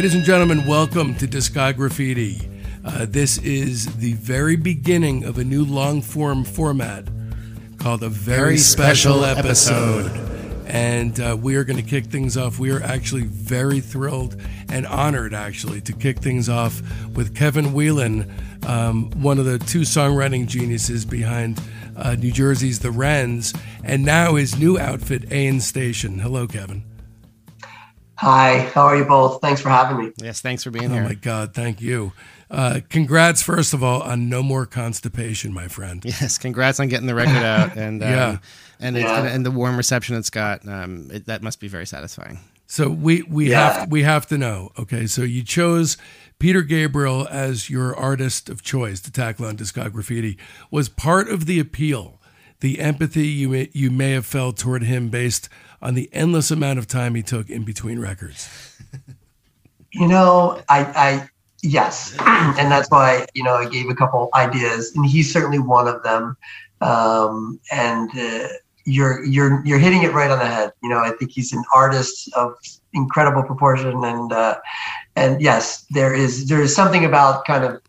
Ladies and gentlemen, welcome to Discograffiti. Uh, this is the very beginning of a new long form format called a very, Very special, special episode. episode. And uh, we are going to kick things off. We are actually very thrilled and honored, actually, to kick things off with Kevin Whelan, um, one of the two songwriting geniuses behind uh, New Jersey's The Wrens, and now his new outfit, Aeon Station. Hello, Kevin. Hi, how are you both? Thanks for having me. Yes, thanks for being Oh here. Oh my God, thank you. Uh, congrats, first of all, on no more constipation, my friend. Yes, congrats on getting the record out and um, Yeah. and, it, Yeah. and and the warm reception it's got. Um, it, that must be very satisfying. So we we Yeah. have we have to know. Okay, so you chose Peter Gabriel as your artist of choice to tackle on Discograffiti. Was part of the appeal the empathy you may, you may have felt toward him based on the endless amount of time he took in between records. You know, I, I, yes, and that's why you know I gave a couple ideas, and he's certainly one of them. Um, and uh, you're you're you're hitting it right on the head. You know, I think he's an artist of incredible proportion, and uh, and yes, there is there is something about kind of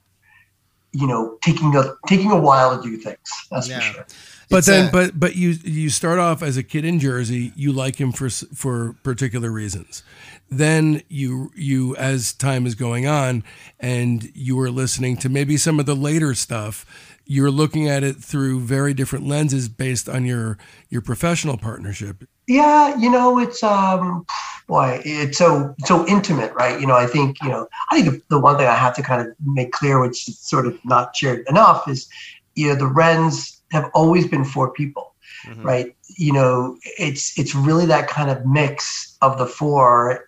you know taking a taking a while to do things. That's Yeah. for sure. But then, uh, but but you you start off as a kid in Jersey. You like him for for particular reasons. Then you you as time is going on, and you are listening to maybe some of the later stuff. You're looking at it through very different lenses based on your your professional partnership. Yeah, you know, it's um boy, it's so so intimate, right? You know, I think, you know, I think the one thing I have to kind of make clear, which is sort of not shared enough, is you know, the Wrens have always been four people, Mhm. right? You know, it's it's really that kind of mix of the four,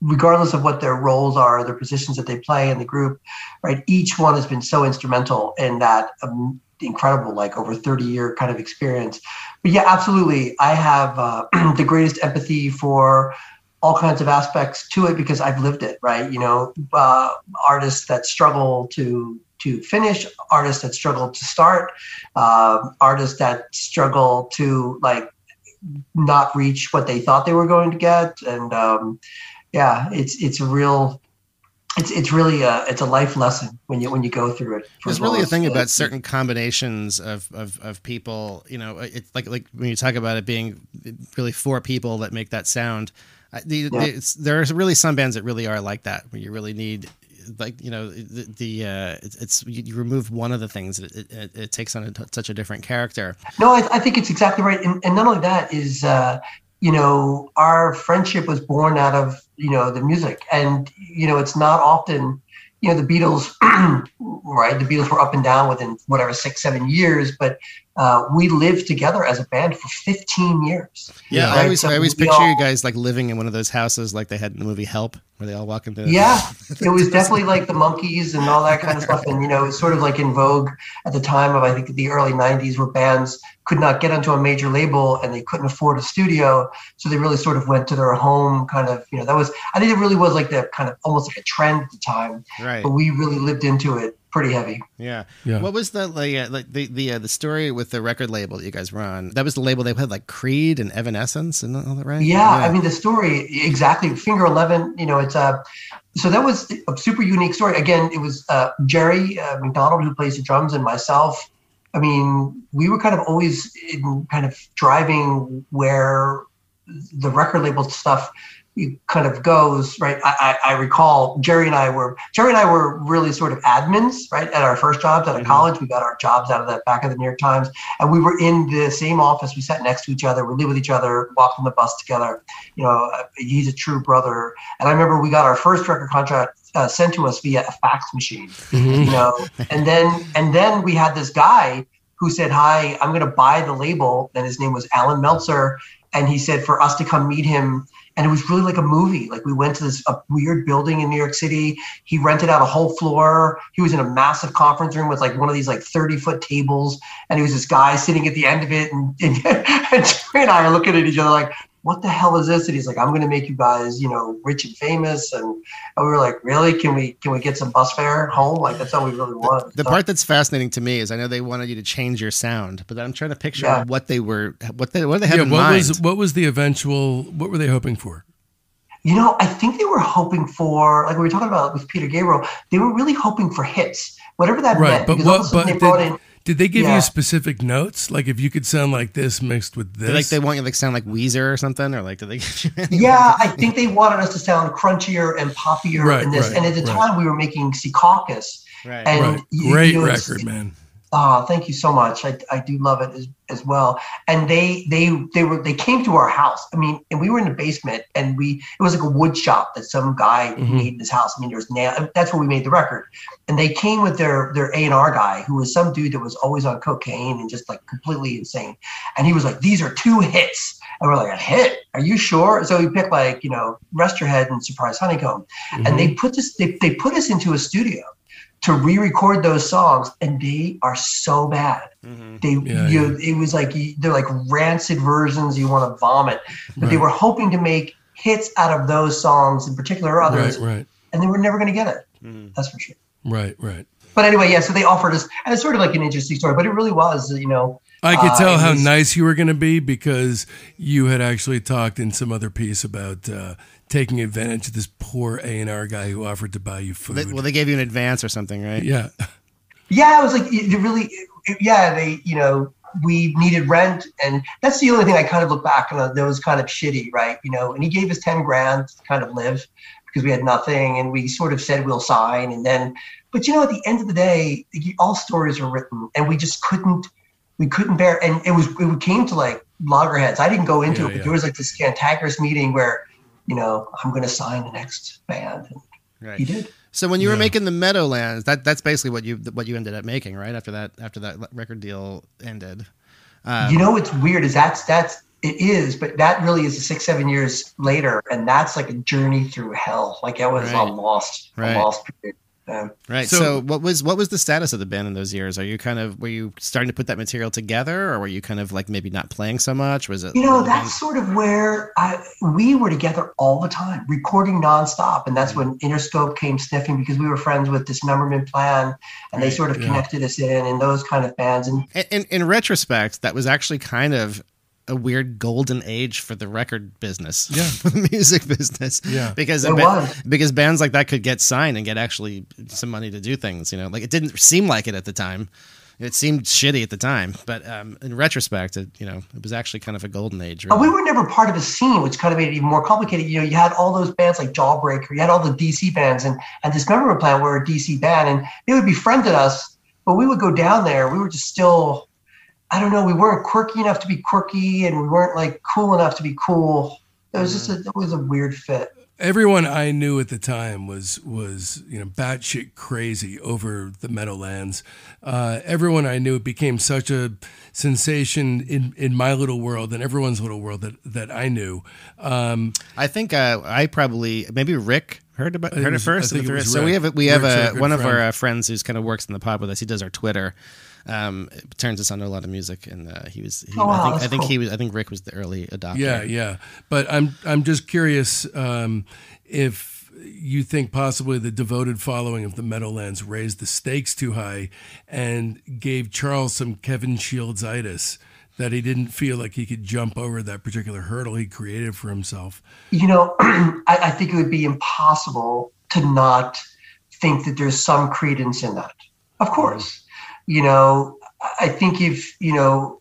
regardless of what their roles are, their positions that they play in the group, right? Each one has been so instrumental in that um, incredible, like over 30 year kind of experience. But yeah, absolutely. I have uh, the greatest empathy for all kinds of aspects to it because I've lived it, right? You know, uh, artists that struggle to to finish, artists that struggle to start, um, artists that struggle to like not reach what they thought they were going to get, and um, yeah, it's it's a real. It's, it's really a it's a life lesson when you when you go through it. There's really a thing uh, about certain combinations of, of, of people. You know, it's like like when you talk about it being really four people that make that sound. The, Yeah. it's, there's really some bands that really are like that, where you really need, like you know, the, the uh, it's, you, remove one of the things, it, it, it, takes on such a different character. No, I, I think it's exactly right, and, and not only that is, uh, you know, our friendship was born out of you know the music, and you know, it's not often, you know, the Beatles, right? The Beatles were up and down within whatever six, seven years, but uh, we lived together as a band for 15 years. Yeah, I always so I always picture all- you guys like living in one of those houses like they had in the movie Help, where they all walk into. Yeah, it was definitely like the Monkees and all that kind of stuff. And, you know, it's sort of like in vogue at the time of, I think, the early 90s, where bands could not get onto a major label and they couldn't afford a studio. So they really sort of went to their home kind of, you know, that was, I think it really was like the kind of almost like a trend at the time. right. But we really lived into it pretty heavy. Yeah. Yeah. What was the like, uh, like the the uh, the story with the record label that you guys were on? That was the label they had like Creed and Evanescence and all that, right? Yeah, I mean the story exactly. Finger Eleven, you know, it's a so that was a super unique story. Again, it was uh, Jerry uh, McDonald who plays the drums and myself. I mean, we were kind of always in kind of driving where the record label stuff kind of goes, right? I, I, I recall Jerry and I were Jerry and I were really sort of admins, right? At our first jobs out of Mhm. college, we got our jobs out of that back of the New York Times, and we were in the same office. We sat next to each other, we lived with each other, walked on the bus together. You know, uh, he's a true brother. And I remember we got our first record contract uh, sent to us via a fax machine Mhm. you know and then and then we had this guy who said hi i'm going to buy the label and his name was alan meltzer and he said for us to come meet him and it was really like a movie. Like we went to this weird building in new york city. He rented out a whole floor. He was in a massive conference room with like one of these like 30 foot tables. And he was this guy sitting at the end of it and, and, and and i are looking at each other like what the hell is this? And he's like, I'm going to make you guys, you know, rich and famous. And, and we were like, really? Can we can we get some bus fare home? Like that's all we really want. The So- part that's fascinating to me is I know they wanted you to change your sound, but I'm trying to picture Yeah. what they were, what they, what they had Yeah, in what mind. was what was the eventual? What were they hoping for? You know, I think they were hoping for, like we were talking about with Peter Gabriel, they were really hoping for hits, whatever that Right, meant. but because all of a what? sudden But they brought did, in, did they give Yeah. you specific notes? Like if you could sound like this mixed with this? like they want you to like sound like Weezer or something, or like do they give you yeah, I think they wanted us to sound crunchier and poppier Right, in this. right, and at the right. time, we were making Secaucus. right. And right. you- Great you know, record, man. Ah, thank you so much. I, I do love it as, as well. And they they they were they came to our house. I mean, and we were in the basement, and we it was like a wood shop that some guy Mhm. made in his house. I mean, there was nail. That's where we made the record. And they came with their their A and R guy, who was some dude that was always on cocaine and just like completely insane. And he was like, "These are two hits." And we're like, "A hit? Are you sure?" So we picked like you know, Rest Your Head and Surprise Honeycomb Mhm. and they put this they, they put us into a studio to re-record those songs and they are so bad. Mhm. they Yeah, you it was like they're like rancid versions you want to vomit. But they were hoping to make hits out of those songs in particular or others right, right, and they were never going to get it. Mhm. that's for sure. Right, right. but anyway yeah so they offered us and it's sort of like an interesting story but it really was you know I could Uh, tell it how was- nice you were going to be because you had actually talked in some other piece about uh, taking advantage of this poor A and R guy who offered to buy you food. They, well, they gave you an advance or something, right? yeah, yeah, it was like it it really, it- yeah, they, you know, we needed rent, and that's the only thing I kind of look back on. That was kind of shitty, right? You know, and he gave us ten grand to kind of live because we had nothing, and we sort of said we'll sign, and then, but you know, at the end of the day, all stories are written, and we just couldn't, we couldn't bear, and it was, it came to like loggerheads. I didn't go into Yeah, it, but yeah. there was like this cantankerous meeting where, you know, I'm going to sign the next band, and Right. he did. So when you were making the Meadowlands, that that's basically what you what you ended up making, right? After that after that record deal ended. Um, you know what's weird is that's that's it is, but that really is six seven years later, and that's like a journey through hell. Like that was Right. a lost, Right. a lost period. Um, right. So, So- what was what was the status of the band in those years? Are you kind of were you starting to put that material together, or were you kind of like maybe not playing so much? Was it you know, the band- that's sort of where I, we were together all the time, recording nonstop, and that's when Interscope came sniffing because we were friends with Dismemberment Plan, and they sort of yeah. connected us in, and those kind of bands. And in, in, in retrospect, that was actually kind of a weird golden age for the record business, Yeah. for the music business, Yeah. because It ba- was. because bands like that could get signed and get actually some money to do things. You know, like it didn't seem like it at the time. It seemed shitty at the time, but um, in retrospect, it you know it was actually kind of a golden age. But Really. we were never part of a scene, which kind of made it even more complicated. You know, you had all those bands like Jawbreaker, you had all the DC bands, and and Dismemberment Plan were a DC band, and they would befriended us, but we would go down there. We were just still, I don't know, we weren't quirky enough to be quirky, and we weren't like cool enough to be cool. It was just a, it was a weird fit. everyone I knew at the time was was you know batshit crazy over the Meadowlands. Uh, everyone I knew became such a sensation in in my little world and everyone's little world that that I knew. Um, I think uh, I probably maybe Rick heard about heard it, was- first. I think with it Rick. so we have we have Rick's a a, good one of our uh, friends who's kind of works in the pod with us. He does our Twitter. Um, turns us on to a lot of music, and uh, he was. He, Oh, wow, I think I think cool. he was. I think Rick was the early adopter. yeah, yeah. But I'm I'm just curious um, if you think possibly the devoted following of the Meadowlands raised the stakes too high and gave Charles some Kevin Shields itis that he didn't feel like he could jump over that particular hurdle he created for himself. You know, I, I think it would be impossible to not think that there's some credence in that. Of course, you know, I- I think if you know,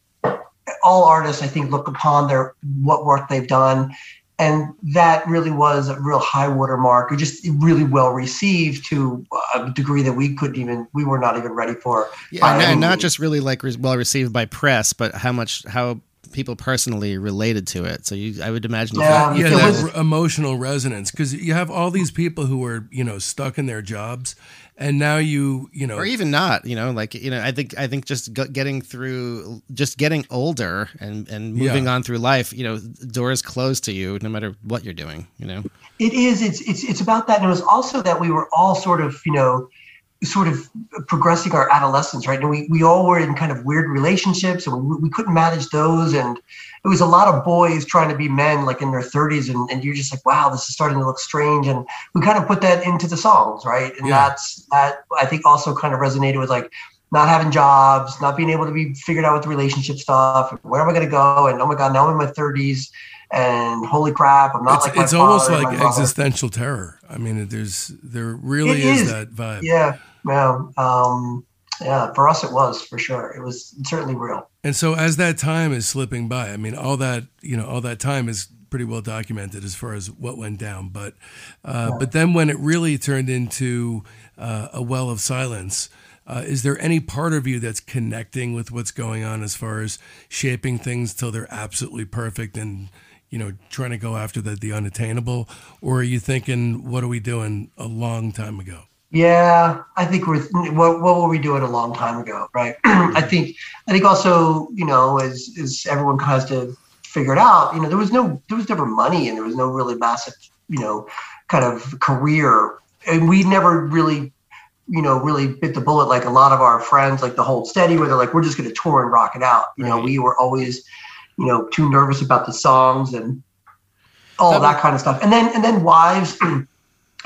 all artists, I think look upon their what work they've done, and that really was a real high water mark, or just really well received to a degree that we couldn't even, we were not even ready for. Yeah, and, um, and not just really like re- well received by press, but how much how people personally related to it. So you, I would imagine. you Yeah, you yeah, it that was- r- emotional resonance because you have all these people who are you know stuck in their jobs, and now you you know or even not you know like you know i think i think just getting through just getting older and and moving Yeah. on through life you know doors close to you no matter what you're doing you know It is. It's it's it's about that, and it was also that we were all sort of, you know, sort of progressing our adolescence, right? And we we all were in kind of weird relationships, and we, we couldn't manage those, and it was a lot of boys trying to be men, like in their thirties, and, and you're just like, wow, this is starting to look strange, and we kind of put that into the songs, right? And Yeah. that's that. I think also kind of resonated with like not having jobs, not being able to be figured out with the relationship stuff. Where am I going to go? And oh my god, now I'm in my 30s, and holy crap, I'm not it's, like it's almost like existential terror. I mean, there's there really is, is. that vibe. Yeah, yeah, um, yeah. For us, it was for sure. It was certainly real. And so as that time is slipping by, I mean, all that you know, all that time is pretty well documented as far as what went down. But uh, but then when it really turned into uh, a well of silence. Uh, is there any part of you that's connecting with what's going on as far as shaping things till they're absolutely perfect and you know trying to go after the, the unattainable or are you thinking what are we doing a long time ago Yeah, I think we're. What, what were we doing a long time ago, right? I think. I think also, you know, as as everyone has to figure it out, you know, there was no, there was never money, and there was no really massive, you know, kind of career, and we never really, you know, really bit the bullet like a lot of our friends, like the Hold Steady, where they're like, we're just going to tour and rock it out. You know, we were always, you know, too nervous about the songs and all That that kind of stuff, and then and then wives.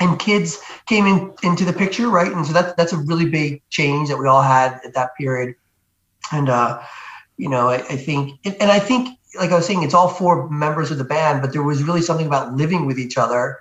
and kids came in into the picture, right? And so that's that's a really big change that we all had at that period. And uh, you know, I, I think, and I think, like I was saying, it's all four members of the band, but there was really something about living with each other.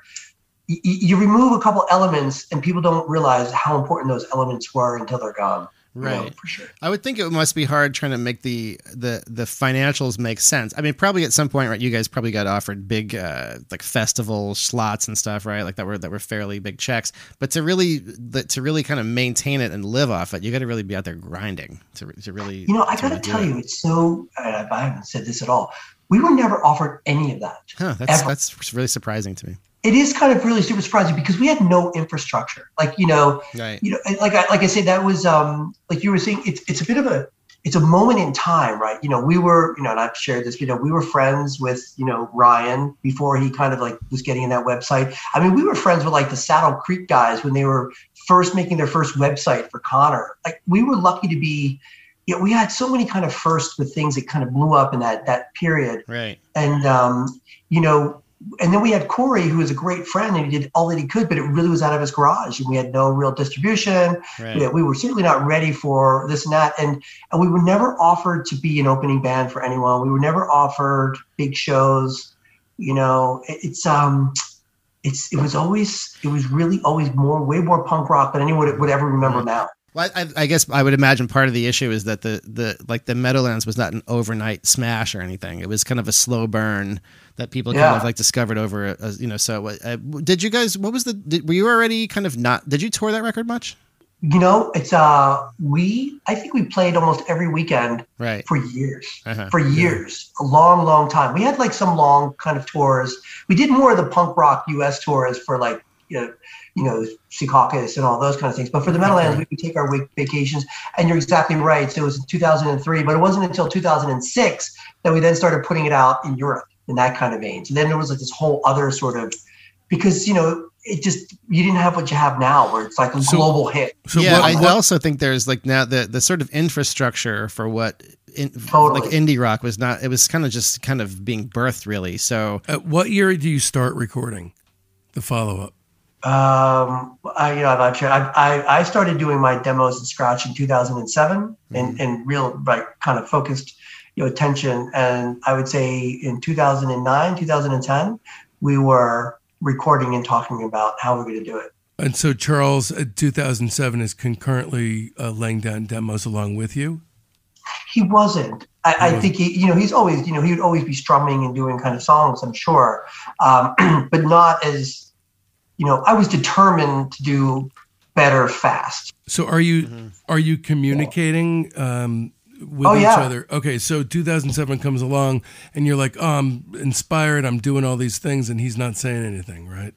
You, you remove a couple elements, and people don't realize how important those elements were until they're gone. Right. sure. I would think it must be hard trying to make the the the financials make sense. I mean, probably at some point, right? You guys probably got offered big uh, like festival slots and stuff, right? Like that were that were fairly big checks. But to really that to really kind of maintain it and live off it, you got to really be out there grinding to to really. You know, I got to really tell it. you, it's so. I I haven't said this at all. We were never offered any of that. Huh, that's ever. that's really surprising to me. It is kind of really super surprising because we had no infrastructure. Like you know, Right. you know, like I, like I said, that was um like you were saying, it's it's a bit of a it's a moment in time, right? You know, we were, you know, and I've shared this, you know, we were friends with, you know, Ryan before he kind of like was getting in that website. I mean, we were friends with like the Saddle Creek guys when they were first making their first website for Conor. Like we were lucky to be, you know, we had so many kind of firsts with things that kind of blew up in that that period Right. and um, you know, and then we had Corey, who was a great friend, and he did all that he could, but it really was out of his garage, and we had no real distribution. Right. We were certainly not ready for this and that, and and we were never offered to be an opening band for anyone. We were never offered big shows. You know, it, it's um, it's it was always it was really always more way more punk rock than anyone would, would ever remember Mhm. now. Well, I, I guess I would imagine part of the issue is that the, the like the Meadowlands was not an overnight smash or anything. It was kind of a slow burn that people kind of like discovered over, a, you know. So, uh, did you guys? What was the? Did, were you already kind of not? Did you tour that record much? You know, it's uh, we I think we played almost every weekend Right. for years. Uh-huh. for years, a long, long time. We had like some long kind of tours. We did more of the punk rock U.S. tours for like you know, you know, Secaucus and all those kind of things. But for the Meadowlands, we would take our week vacations. And you're exactly right. So it was in 2003, but it wasn't until 2006 that we then started putting it out in Europe in that kind of vein. So then there was like this whole other sort of because you know it just you didn't have what you have now, where it's like a So- global hit. so yeah, what, I what- also think there's like now the the sort of infrastructure for what in, Totally. like indie rock was not. It was kind of just kind of being birthed really. So at what year do you start recording the follow-up Um, I, you know, I'm not sure. I, I, I started doing my demos and scratch in 2007 and, and real, like, kind of focused, you know, attention. And I would say in 2009, 2010, we were recording and talking about how we're going to do it. and so charles 2007 is concurrently uh, laying down demos along with you He wasn't. I, I wasn't. think he, you know, he's always, you know, he would always be strumming and doing kind of songs, I'm sure, um, but not as, you know, I was determined to do better fast. So are you Mm-hmm. are you communicating um, with Oh, each yeah. other? Okay, so 2007 comes along, and you're like, "Oh, I'm inspired. I'm doing all these things," and he's not saying anything, right?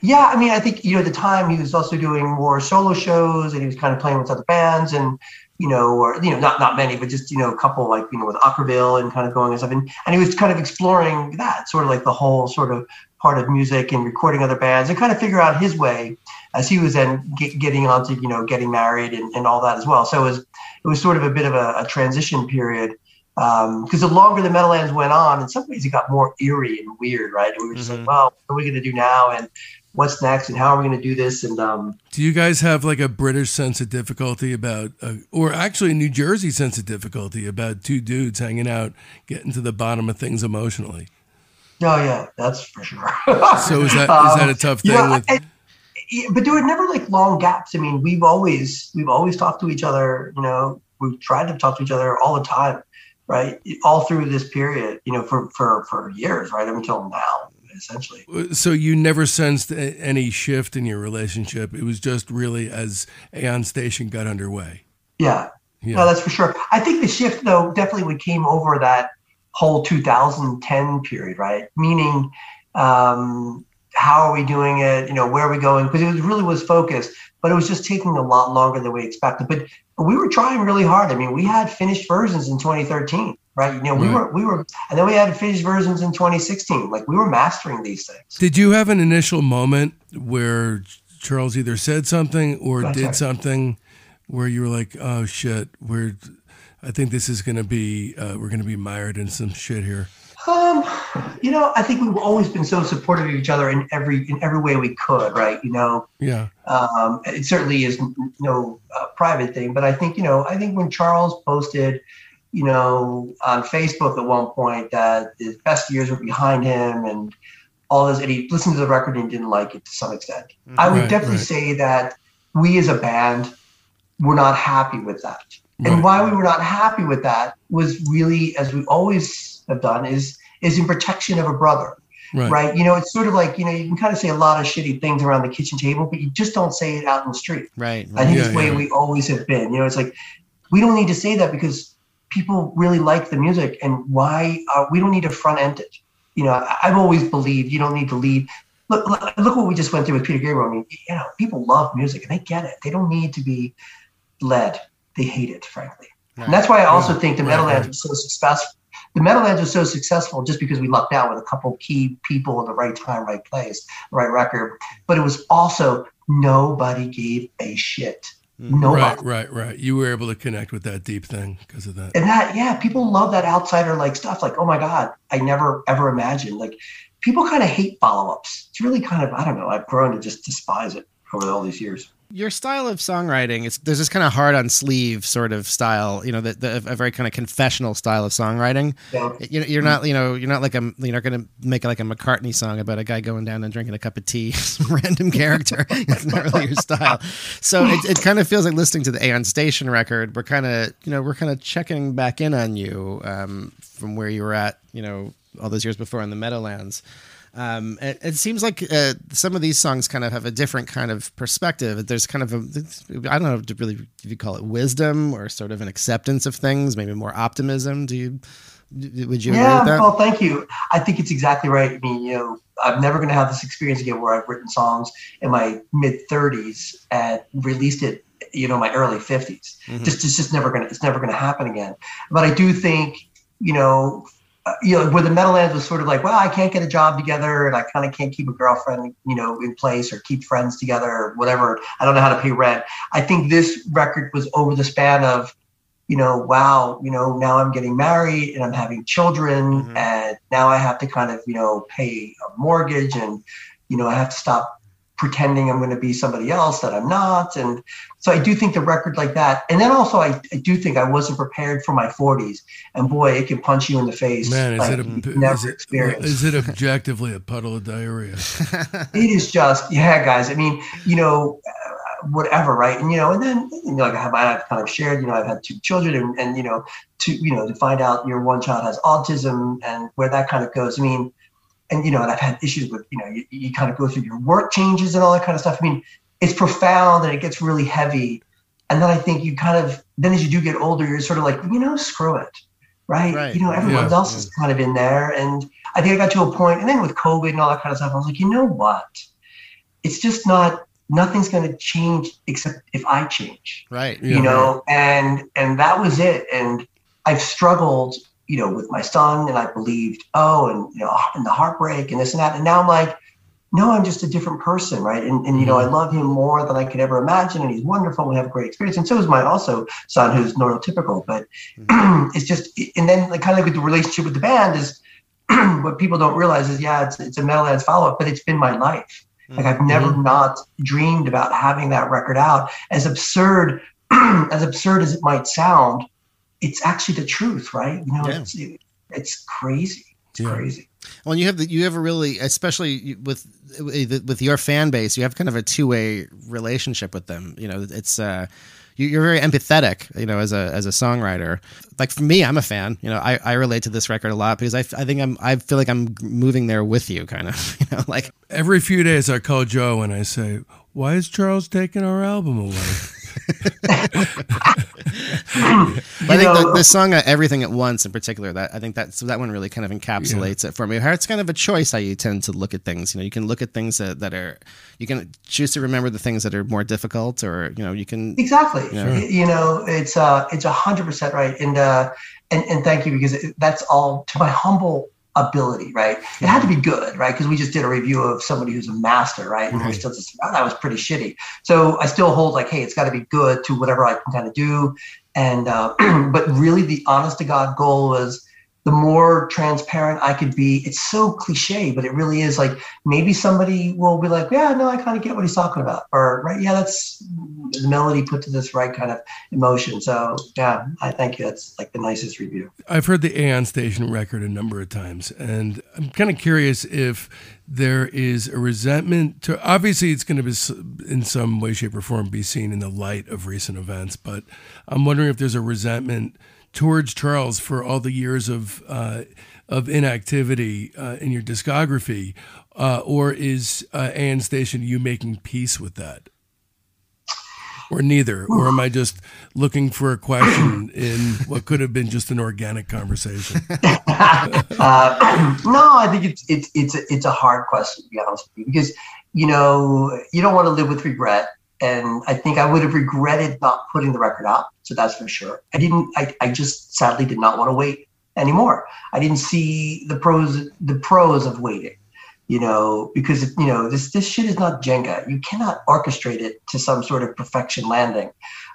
Yeah, I mean, I think you know at the time he was also doing more solo shows, and he was kind of playing with other bands, and you know, or you know, not not many, but just you know, a couple like you know with Aquaville and kind of going and stuff, and, and he was kind of exploring that sort of like the whole sort of part of music and recording other bands and kind of figure out his way as he was then get, getting onto you know getting married and, and all that as well. So it was it was sort of a bit of a, a transition period because the longer the Meadowlands went on, in some ways it got more eerie and weird, right? And we were just Mhm. like, well, what are we going to do now? And what's next? And how are we going to do this? And um, Do you guys have like a British sense of difficulty about, uh, or actually a New Jersey sense of difficulty about two dudes hanging out, getting to the bottom of things emotionally? Oh yeah, that's for sure. so is that is that a tough thing? Yeah, with, I- but there were never like long gaps. I mean, we've always we've always talked to each other. You know, we've tried to talk to each other all the time, right? All through this period, you know, for for for years, right, up until now, essentially. so you never sensed any shift in your relationship. It was just really as Aeon Station got underway. Yeah, Yeah. no, that's for sure. I think the shift, though, definitely we came over that whole 2010 period, right? Meaning, um, how are we doing it? You know, where are we going? Because it was, really was focused, but it was just taking a lot longer than we expected. But, we were trying really hard. I mean, we had finished versions in 2013, right? You know, we were we were, and then we had finished versions in 2016. Like we were mastering these things. Did you have an initial moment where Charles either said something or That's did right. something where you were like, "Oh shit, we're I think this is going to be uh, we're going to be mired in some shit here." Um, you know, I think we've always been so supportive of each other in every in every way we could, right? You know, Yeah. um, it certainly is no uh, private thing, but I think you know, I think when Charles posted, you know, on Facebook at one point that his best years were behind him and all this, and he listened to the record and didn't like it to some extent. I would Right, definitely right. say that we as a band were not happy with that. And why we were not happy with that was really, as we always have done, is is in protection of a brother, Right. right? You know, it's sort of like you know you can kind of say a lot of shitty things around the kitchen table, but you just don't say it out in the street. Right. I think Yeah, it's the way yeah. we always have been. You know, it's like we don't need to say that because people really like the music, and why uh, we don't need to front end it. You know, I- I've always believed you don't need to lead. Look, look, what we just went through with Peter Gabriel. I mean, you know, people love music and they get it. They don't need to be led. They hate it, frankly. And that's why I also think the Right, Meadowlands right. was so successful. The Meadowlands was so successful just because we lucked out with a couple key people in the right time, right place, right record. But it was also nobody gave a shit. Hmm. Nobody. Right, right, right. You were able to connect with that deep thing because of that. And that, yeah, people love that outsider like stuff. Like, oh my God, I never ever imagined. Like, people kind of hate follow ups. It's really kind of, I don't know, I've grown to just despise it over all these years. Your style of songwriting it's there's this kind of hard on sleeve sort of style you know the, the, a very kind of confessional style of songwriting. Yeah. you know, you're not you know you're not like a you're not going to make like a mccartney song about a guy going down and drinking a cup of tea some random character. It's not really your style. So it, it kind of feels like listening to the aeon station record we're kind of you know we're kind of checking back in on you um, from where you were at you know all those years before in the meadowlands um, it, it seems like uh, some of these songs kind of have a different kind of perspective. There's kind of a, I don't know if really if you call it wisdom or sort of an acceptance of things, maybe more optimism. Do you, would you agree yeah, with that? well, thank you. I think it's exactly right. I mean, you know, I'm never going to have this experience again where I've written songs in my mid 30s and released it, you know, my early 50s. Mhm. Just it's just never going to it's never going to happen again. But I do think, you know, you know, where the Meadowlands was sort of like, well, I can't get a job together, and I kind of can't keep a girlfriend, you know, in place or keep friends together or whatever. I don't know how to pay rent. I think this record was over the span of, you know, wow, you know, now I'm getting married and I'm having children, Mhm. and now I have to kind of, you know, pay a mortgage, and you know, I have to stop pretending I'm going to be somebody else that I'm not, and so I do think the record like that, and then also I, I do think I wasn't prepared for my 40s, and boy, it can punch you in the face. Man, is like it a you've is never it, experienced? is it objectively a puddle of diarrhea? it is just yeah guys i mean you know uh, whatever right and you know and then you know like i have i've kind of shared you know i've had two children and, and you know to you know to find out your one child has autism and where that kind of goes i mean and you know and i've had issues with you know you, you kind of go through your work changes and all that kind of stuff i mean it's profound and it gets really heavy and then i think you kind of then as you do get older you're sort of like you know screw it right, Right. you know everyone Yeah. else is kind of in there and I think I got to a point, and then with COVID and all that kind of stuff, I was like, you know what? It's just not. Nothing's going to change except if I change. right. Yeah. You know, and and that was it. And I've struggled, you know, with my son, and I believed, oh, and you know, and the heartbreak and this and that. And now I'm like, no, I'm just a different person, right? And and you know, I mm-hmm. love him more than I could ever imagine, and he's wonderful. We have a great experience, and so is my also son, who's neurotypical. But mm-hmm. it's just, and then like kind of with the relationship with the band is what people don't realize is yeah, it's it's a Meadowlands follow up, but it's been my life. Like I've mm-hmm. never not dreamed about having that record out. As absurd as absurd as it might sound, it's actually the truth, right? You know, Yeah. it's it's crazy. It's yeah. crazy. Well, you have the, you have a really, especially with with your fan base, you have kind of a two way relationship with them. You know, it's uh, you're very empathetic, you know, as a as a songwriter. Like for me, I'm a fan. You know, I, I relate to this record a lot because I, I think I'm I feel like I'm moving there with you, kind of. You know, like every few days I call Joe and I say, "Why is Charles taking our album away?" I think the, the song uh, "Everything at Once" in particular, that I think that so that one really kind of encapsulates yeah. it for me. It's kind of a choice how you tend to look at things. You know, you can look at things that, that are you can choose to remember the things that are more difficult, or you know, you can exactly. You know, you know it's uh, it's a hundred percent right, and uh, and and thank you because that's all to my humble ability, right? It had to be good, right? Because we just did a review of somebody who's a master, right? And right. we're still just oh, that was pretty shitty. So I still hold like, hey, it's got to be good to whatever I can kind of do. And uh, but really, the honest to god goal was the more transparent I could be. It's so cliche, but it really is like maybe somebody will be like, yeah, no, I kind of get what he's talking about. Or, right, yeah, that's the melody put to this right kind of emotion. So, yeah, I thank you. That's like the nicest review. I've heard the Aeon Station record a number of times, and I'm kind of curious if there is a resentment to obviously it's going to be in some way shape or form be seen in the light of recent events but i'm wondering if there's a resentment towards Charles for all the years of uh, of inactivity uh, in your discography, uh, or is uh, Station you making peace with that, or neither? Or am I just looking for a question in what could have been just an organic conversation? Uh, no, I think it's it's it's a, it's a hard question to be honest with you because you know you don't want to live with regret and I think I would have regretted not putting the record out. So that's for sure. I didn't. I, I just sadly did not want to wait anymore. I didn't see the pros the pros of waiting. You know, because you know this this shit is not Jenga. You cannot orchestrate it to some sort of perfection landing.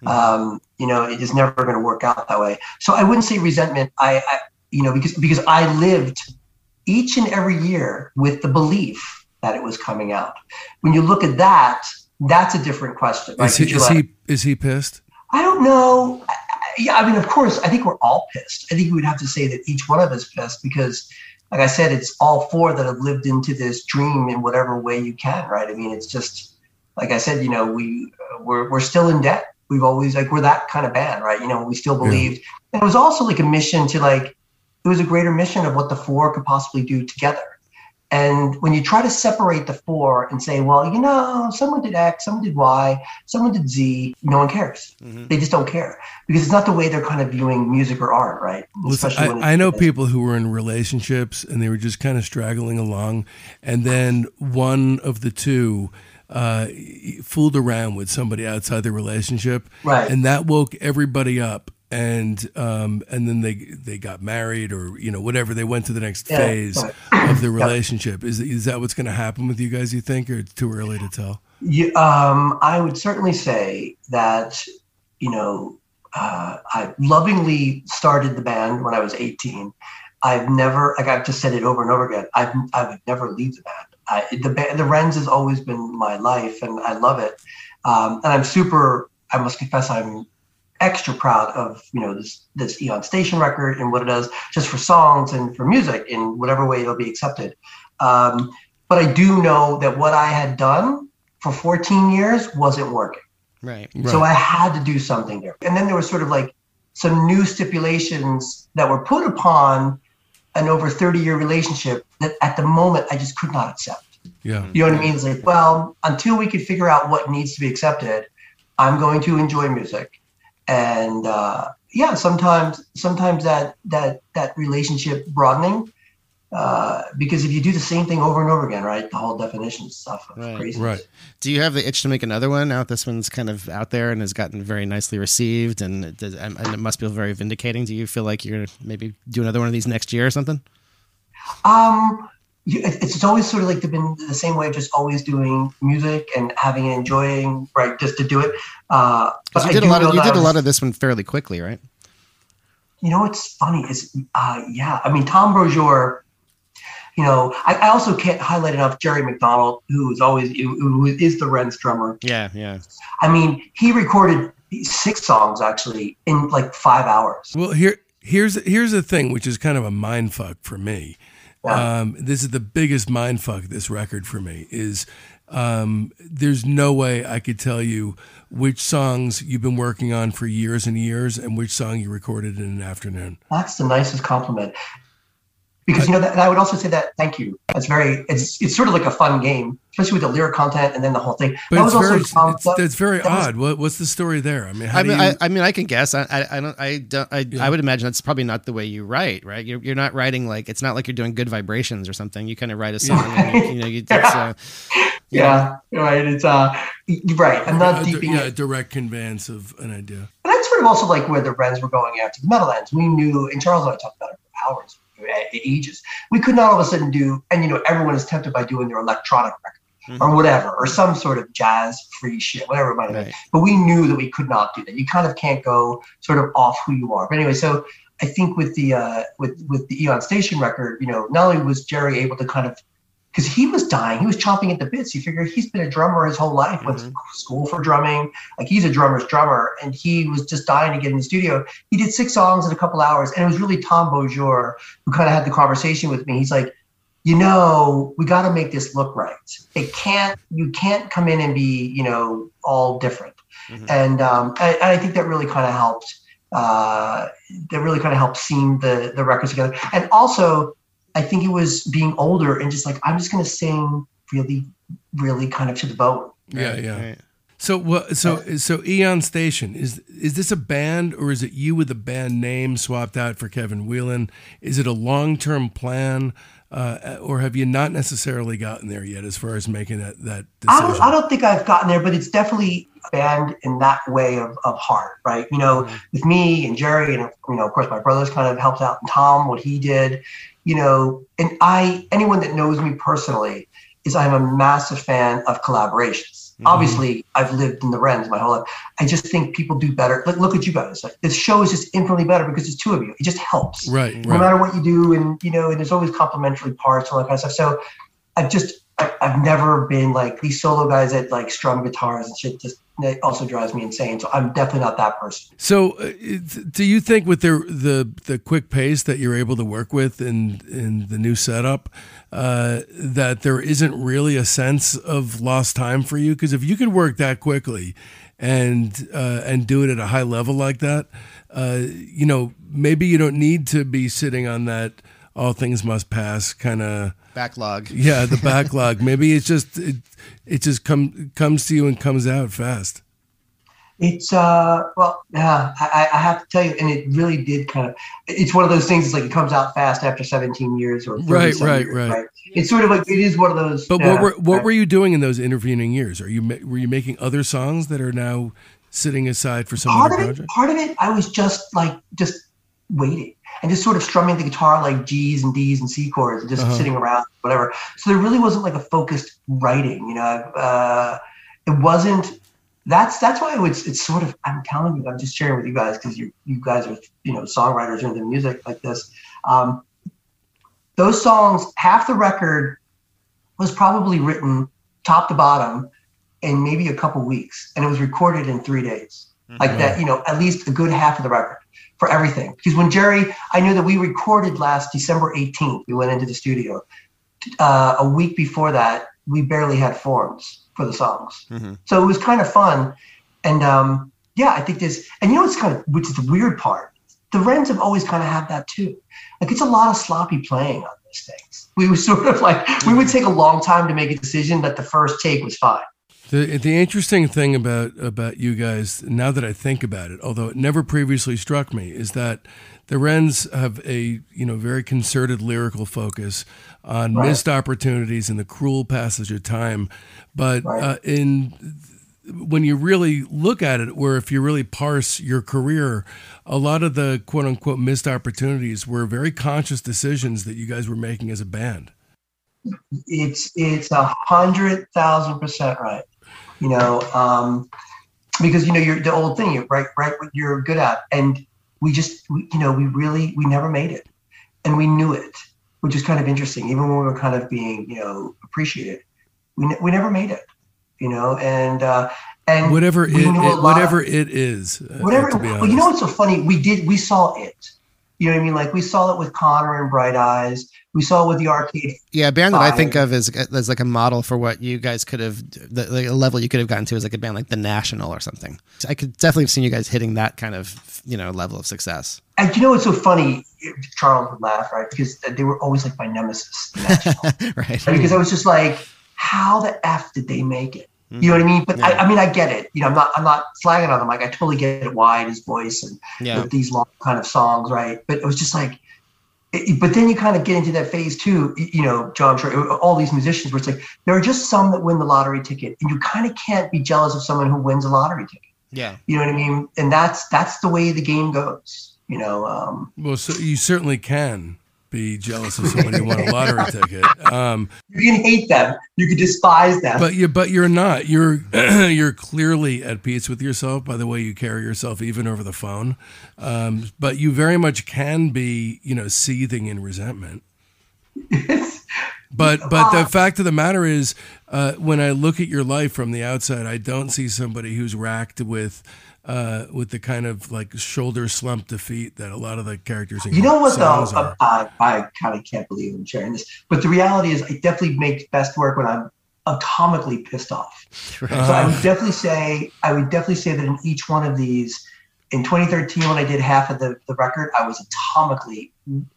Mm-hmm. Um, you know, it is never going to work out that way. So I wouldn't say resentment. I, I you know because because I lived each and every year with the belief that it was coming out. When you look at that, that's a different question. Right? Is, he, is he is he pissed? I don't know. I, yeah, I mean, of course, I think we're all pissed. I think we would have to say that each one of us pissed because, like I said, it's all four that have lived into this dream in whatever way you can, right? I mean, it's just like I said, you know, we we're we're still in debt. We've always like we're that kind of band, right? You know, we still believed. Yeah. And it was also like a mission to like it was a greater mission of what the four could possibly do together. And when you try to separate the four and say, well, you know, someone did X, someone did Y, someone did Z, no one cares. Mm-hmm. They just don't care because it's not the way they're kind of viewing music or art, right? Listen, I, I know people who were in relationships and they were just kind of straggling along. And then one of the two uh, fooled around with somebody outside the relationship. Right. And that woke everybody up and um, and then they they got married or you know whatever they went to the next yeah, phase of the relationship. Is is that what's going to happen with you guys? You think, or it's too early to tell? Yeah, um, I would certainly say that you know uh, I lovingly started the band when I was 18. I've never like I've just said it over and over again. I've I've never leave the band. I, the band, the Wrens has always been my life, and I love it. Um, and I'm super. I must confess, I'm extra proud of you know this this Aeon Station record and what it does just for songs and for music in whatever way it'll be accepted. Um, but I do know that what I had done for 14 years wasn't working. Right. So I had to do something there. And then there was sort of like some new stipulations that were put upon an over 30 year relationship that at the moment I just could not accept. Yeah. You know what I mean? It's like, well, until we could figure out what needs to be accepted, I'm going to enjoy music and uh, yeah, sometimes sometimes that that that relationship broadening. Uh, because if you do the same thing over and over again, right, the whole definition stuff right. crazy. Right. Do you have the itch to make another one? Now this one's kind of out there and has gotten very nicely received, and it, does, and it must feel very vindicating. Do you feel like you're gonna maybe do another one of these next year or something? Um, it's always sort of like they've been the same way, just always doing music and having and enjoying, right? Just to do it. Uh, but you did a lot of you did was, a lot of this one fairly quickly, right? You know what's funny is, uh, yeah, I mean Tom Beaujour. You know, I, I, also can't highlight enough Jerry McDonald, who is always who is the Wrens drummer. Yeah, yeah. I mean, he recorded six songs actually in like five hours. Well, here here's here's the thing, which is kind of a mind fuck for me Yeah. Um, this is the biggest mind fuck. This record for me is. Um, there's no way I could tell you which songs you've been working on for years and years, and which song you recorded in an afternoon. That's the nicest compliment. Because you know, that, and I would also say that thank you. That's very. It's it's sort of like a fun game, especially with the lyric content and then the whole thing. But that it's was very, also Tom- it's, that- that's very that was- odd. What, what's the story there? I mean, how I do mean, you? I, I mean, I can guess. I, I, I don't, I don't, I, Yeah. I would imagine that's probably not the way you write, right? You're, you're not writing like it's not like you're doing good vibrations or something. You kind of write a song, and you, you know, you, it's, uh, yeah, right. It's uh, right. I'm not a, deep in yeah, it. direct conveyance of an idea. And that's sort of also like where the Wrens were going after the Meadowlands. We knew, and Charles and I talked about it for hours, a- ages. We could not all of a sudden do, and you know, everyone is tempted by doing their electronic record or whatever, or some sort of jazz free shit, whatever it might have been. But we knew that we could not do that. You kind of can't go sort of off who you are. But anyway, so I think with the uh, with with the Aeon Station record, you know, not only was Jerry able to kind of because he was dying, he was chomping at the bits. You figure he's been a drummer his whole life, went to school for drumming, like he's a drummer's drummer, and he was just dying to get in the studio. He did six songs in a couple hours, and it was really Tom Beaujour who kind of had the conversation with me. He's like, you know, we got to make this look right. It can't, you can't come in and be, you know, all different. Mhm. And, um, and I think that really kind of helped. Uh, that really kind of helped seam the the records together. And also, I think it was being older and just like I'm just going to sing really, really kind of to the bone. Yeah, right, yeah. right. So what? So so Aeon Station is is this a band or is it you with the band name swapped out for Kevin Whelan? Is it a long term plan, uh, or have you not necessarily gotten there yet as far as making that that I decision? don't, I don't think I've gotten there, but it's definitely a band in that way of, of heart, right? You know, mm-hmm. with me and Jerry, and you know, of course, my brothers kind of helped out, and Tom, what he did, you know, and I, anyone that knows me personally, is I'm a massive fan of collaborations. Mm-hmm. Obviously, I've lived in the Wrens my whole life. I just think people do better. Like, look at you guys. Like, this show is just infinitely better because it's two of you. It just helps right, no right. matter what you do and you know and there's always complementary parts and all that kind of stuff so i've just i've never been like these solo guys that like strum guitars and shit just that also drives me insane so i'm definitely not that person So, uh, do you think with the the the quick pace that you're able to work with in in the new setup, uh, that there isn't really a sense of lost time for you? Because if you could work that quickly, and uh, and do it at a high level like that, uh, you know, maybe you don't need to be sitting on that all things must pass kind of Backlog. yeah the backlog. maybe it's just it it just come comes to you and comes out fast. it's uh well yeah I, I have to tell you and it really did kind of it's one of those things it's like it comes out fast after 17 years or 37 Right, right, years, right. it's sort of like it is one of those But yeah, what were what right. were you doing in those intervening years? Are you were you making other songs that are now sitting aside for some part other of it, project? part of it, I was just like just waiting and just sort of strumming the guitar like G's and D's and C chords and just Uh-huh. sitting around, whatever. So there really wasn't like a focused writing, you know. Uh, it wasn't. That's that's why it's it's sort of. I'm telling you, I'm just sharing with you guys because you you guys are you know songwriters into music like this. Um, those songs, half the record was probably written top to bottom in maybe a couple weeks, and it was recorded in three days like that, you know, at least a good half of the record for everything. Because when Jerry, I knew that we recorded last December 18th, we went into the studio. Uh, a week before that, we barely had forms for the songs. Mhm. So it was kind of fun. And um, yeah, I think this, and you know, what's kind of, which is the weird part. The Wrens have always kind of had that too. Like it's a lot of sloppy playing on these things. We were sort of like, we would take a long time to make a decision that the first take was fine. The the interesting thing about about you guys now that I think about it, although it never previously struck me, is that the Wrens have a you know very concerted lyrical focus on Right. missed opportunities and the cruel passage of time, but Right. uh, in when you really look at it, where if you really parse your career, a lot of the quote unquote missed opportunities were very conscious decisions that you guys were making as a band. it's it's a hundred thousand percent right. You know, um, because you know you're the old thing. You're right, right. What you're good at, and we just, we, you know, we really we never made it, and we knew it, which is kind of interesting. Even when we were kind of being, you know, appreciated, we ne- we never made it. You know, and uh, and Whatever it, we knew a it whatever it is, uh, whatever. be Well, you know what's so funny? We did. We saw it. You know what I mean? Like we saw it with Conor and Bright Eyes. We saw it with the arcade. Yeah, a band that I think of as as like a model for what you guys could have, the, the level you could have gotten to is like a band like The National or something. So I could definitely have seen you guys hitting that kind of you know level of success. And you know what's so funny? Charles would laugh, right? Because they were always like my nemesis. The National. right. Right? because I was just like, how the f did they make it? You know what I mean? But I, Yeah. I mean, I get it. You know, I'm not, I'm not slagging on them. Like, I totally get it. Wide his voice and Yeah. with these long kind of songs, right? But it was just like, it, but then you kind of get into that phase too. You know, John, sure, all these musicians where it's like there are just some that win the lottery ticket, and you kind of can't be jealous of someone who wins a lottery ticket. Yeah. You know what I mean? And that's that's the way the game goes. You know, um, Well, so you certainly can be jealous of someone who won a lottery ticket. Um, you can hate them, you can despise them. but you but you're not. You're you're clearly at peace with yourself by the way you carry yourself, even over the phone. Um, but you very much can be, you know, seething in resentment. But but the fact of the matter is, uh, when I look at your life from the outside, I don't see somebody who's racked with uh, with the kind of like shoulder slump defeat that a lot of the characters in You know what though? Uh, are. I, I kind of can't believe I'm sharing this, but the reality is, I definitely make best work when I'm atomically pissed off. So I Uh-huh. would definitely say, I would definitely say that in each one of these, in 2013 when I did half of the, the record, I was atomically,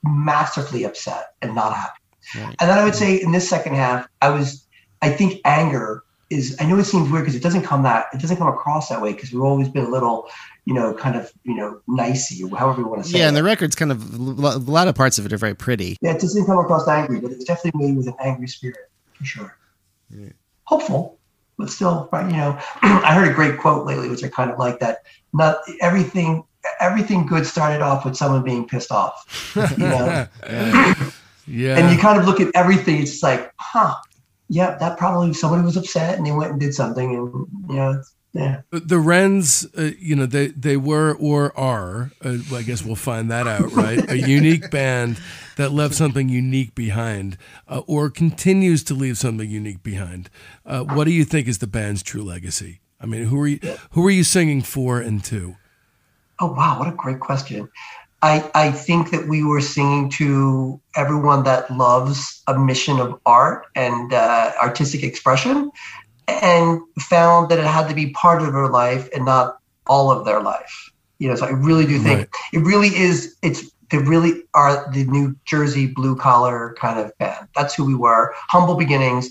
masterfully upset and not happy. Right. And then I would say in this second half, I was, I think anger is. I know it seems weird because it doesn't come that it doesn't come across that way because we've always been a little, you know, kind of you know, nicey however you want to say. Yeah, it. and the record's kind of a lot of parts of it are very pretty. Yeah, it doesn't come across angry, but it's definitely made with an angry spirit for sure. Yeah. Hopeful, but still, right? You know, I heard a great quote lately, which I kind of like that. Not everything, everything good started off with someone being pissed off. You know, yeah. and you kind of look at everything. It's like, huh, yeah, that probably somebody was upset and they went and did something, and you know, yeah, the Wrens, uh, you know, they they were or are. Uh, I guess we'll find that out, right? A unique band that left something unique behind, uh, or continues to leave something unique behind. Uh, what do you think is the band's true legacy? I mean, who are you? Who are you singing for and to? Oh wow, what a great question. I, I think that we were singing to everyone that loves a mission of art and uh, artistic expression and found that it had to be part of their life and not all of their life. You know, so I really do think Right. it really is it's they really are the New Jersey blue collar kind of band. That's who we were. Humble beginnings.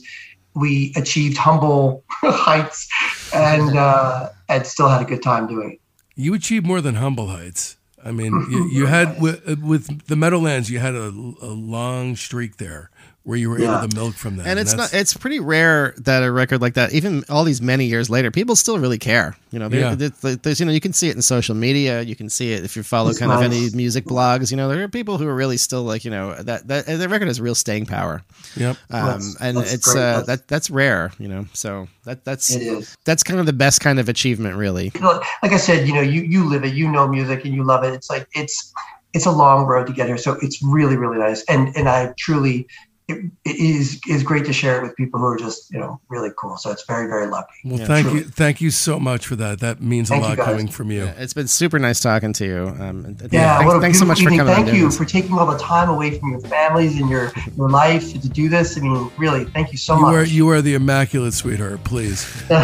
We achieved humble heights and uh, and still had a good time doing it. You achieved more than humble heights. I mean, you, you had with, uh, with the Meadowlands, you had a, a long streak there where you were Yeah. able to milk from that. And it's that's- not. It's pretty rare that a record like that, even all these many years later, people still really care. You know, Yeah. there- there- there's you know you can see it in social media. You can see it if you follow It's kind of any music blogs. You know, there are people who are really still like you know that that the record has real staying power. Yep. Um, That's- and that's it's great. uh, That's- that that's rare. You know, so that that's It is. that's kind of the best kind of achievement, really. Like I said, you know, you you live it, you know music, and you love it. It's like it's it's a long road to get here, so it's really really nice. And and I truly, it, it is is great to share it with people who are just you know really cool. So it's very very lucky. Well, Yeah, thank truly. you, thank you so much for that. That means Thank a lot coming from you. Yeah, it's been super nice talking to you. Um, and- Yeah, thanks, thanks so much for coming. Thank you for taking all the time away from your families and your your life to do this. I mean, really, thank you so You much. are you are the immaculate sweetheart. Please, um,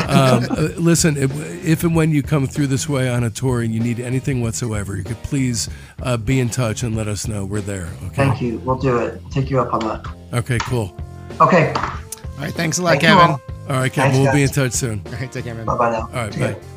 uh, listen. If, if and when you come through this way on a tour and you need anything whatsoever, you could please uh, be in touch and let us know. We're there. Okay. Thank you. We'll do it. Take you up on that. Okay. Cool. Okay. All right, thanks a lot, Thank Kevin. all. All right, Kevin. Thanks, We'll be in touch soon. All right, take care, man. Bye bye now. All right. Take care. Bye.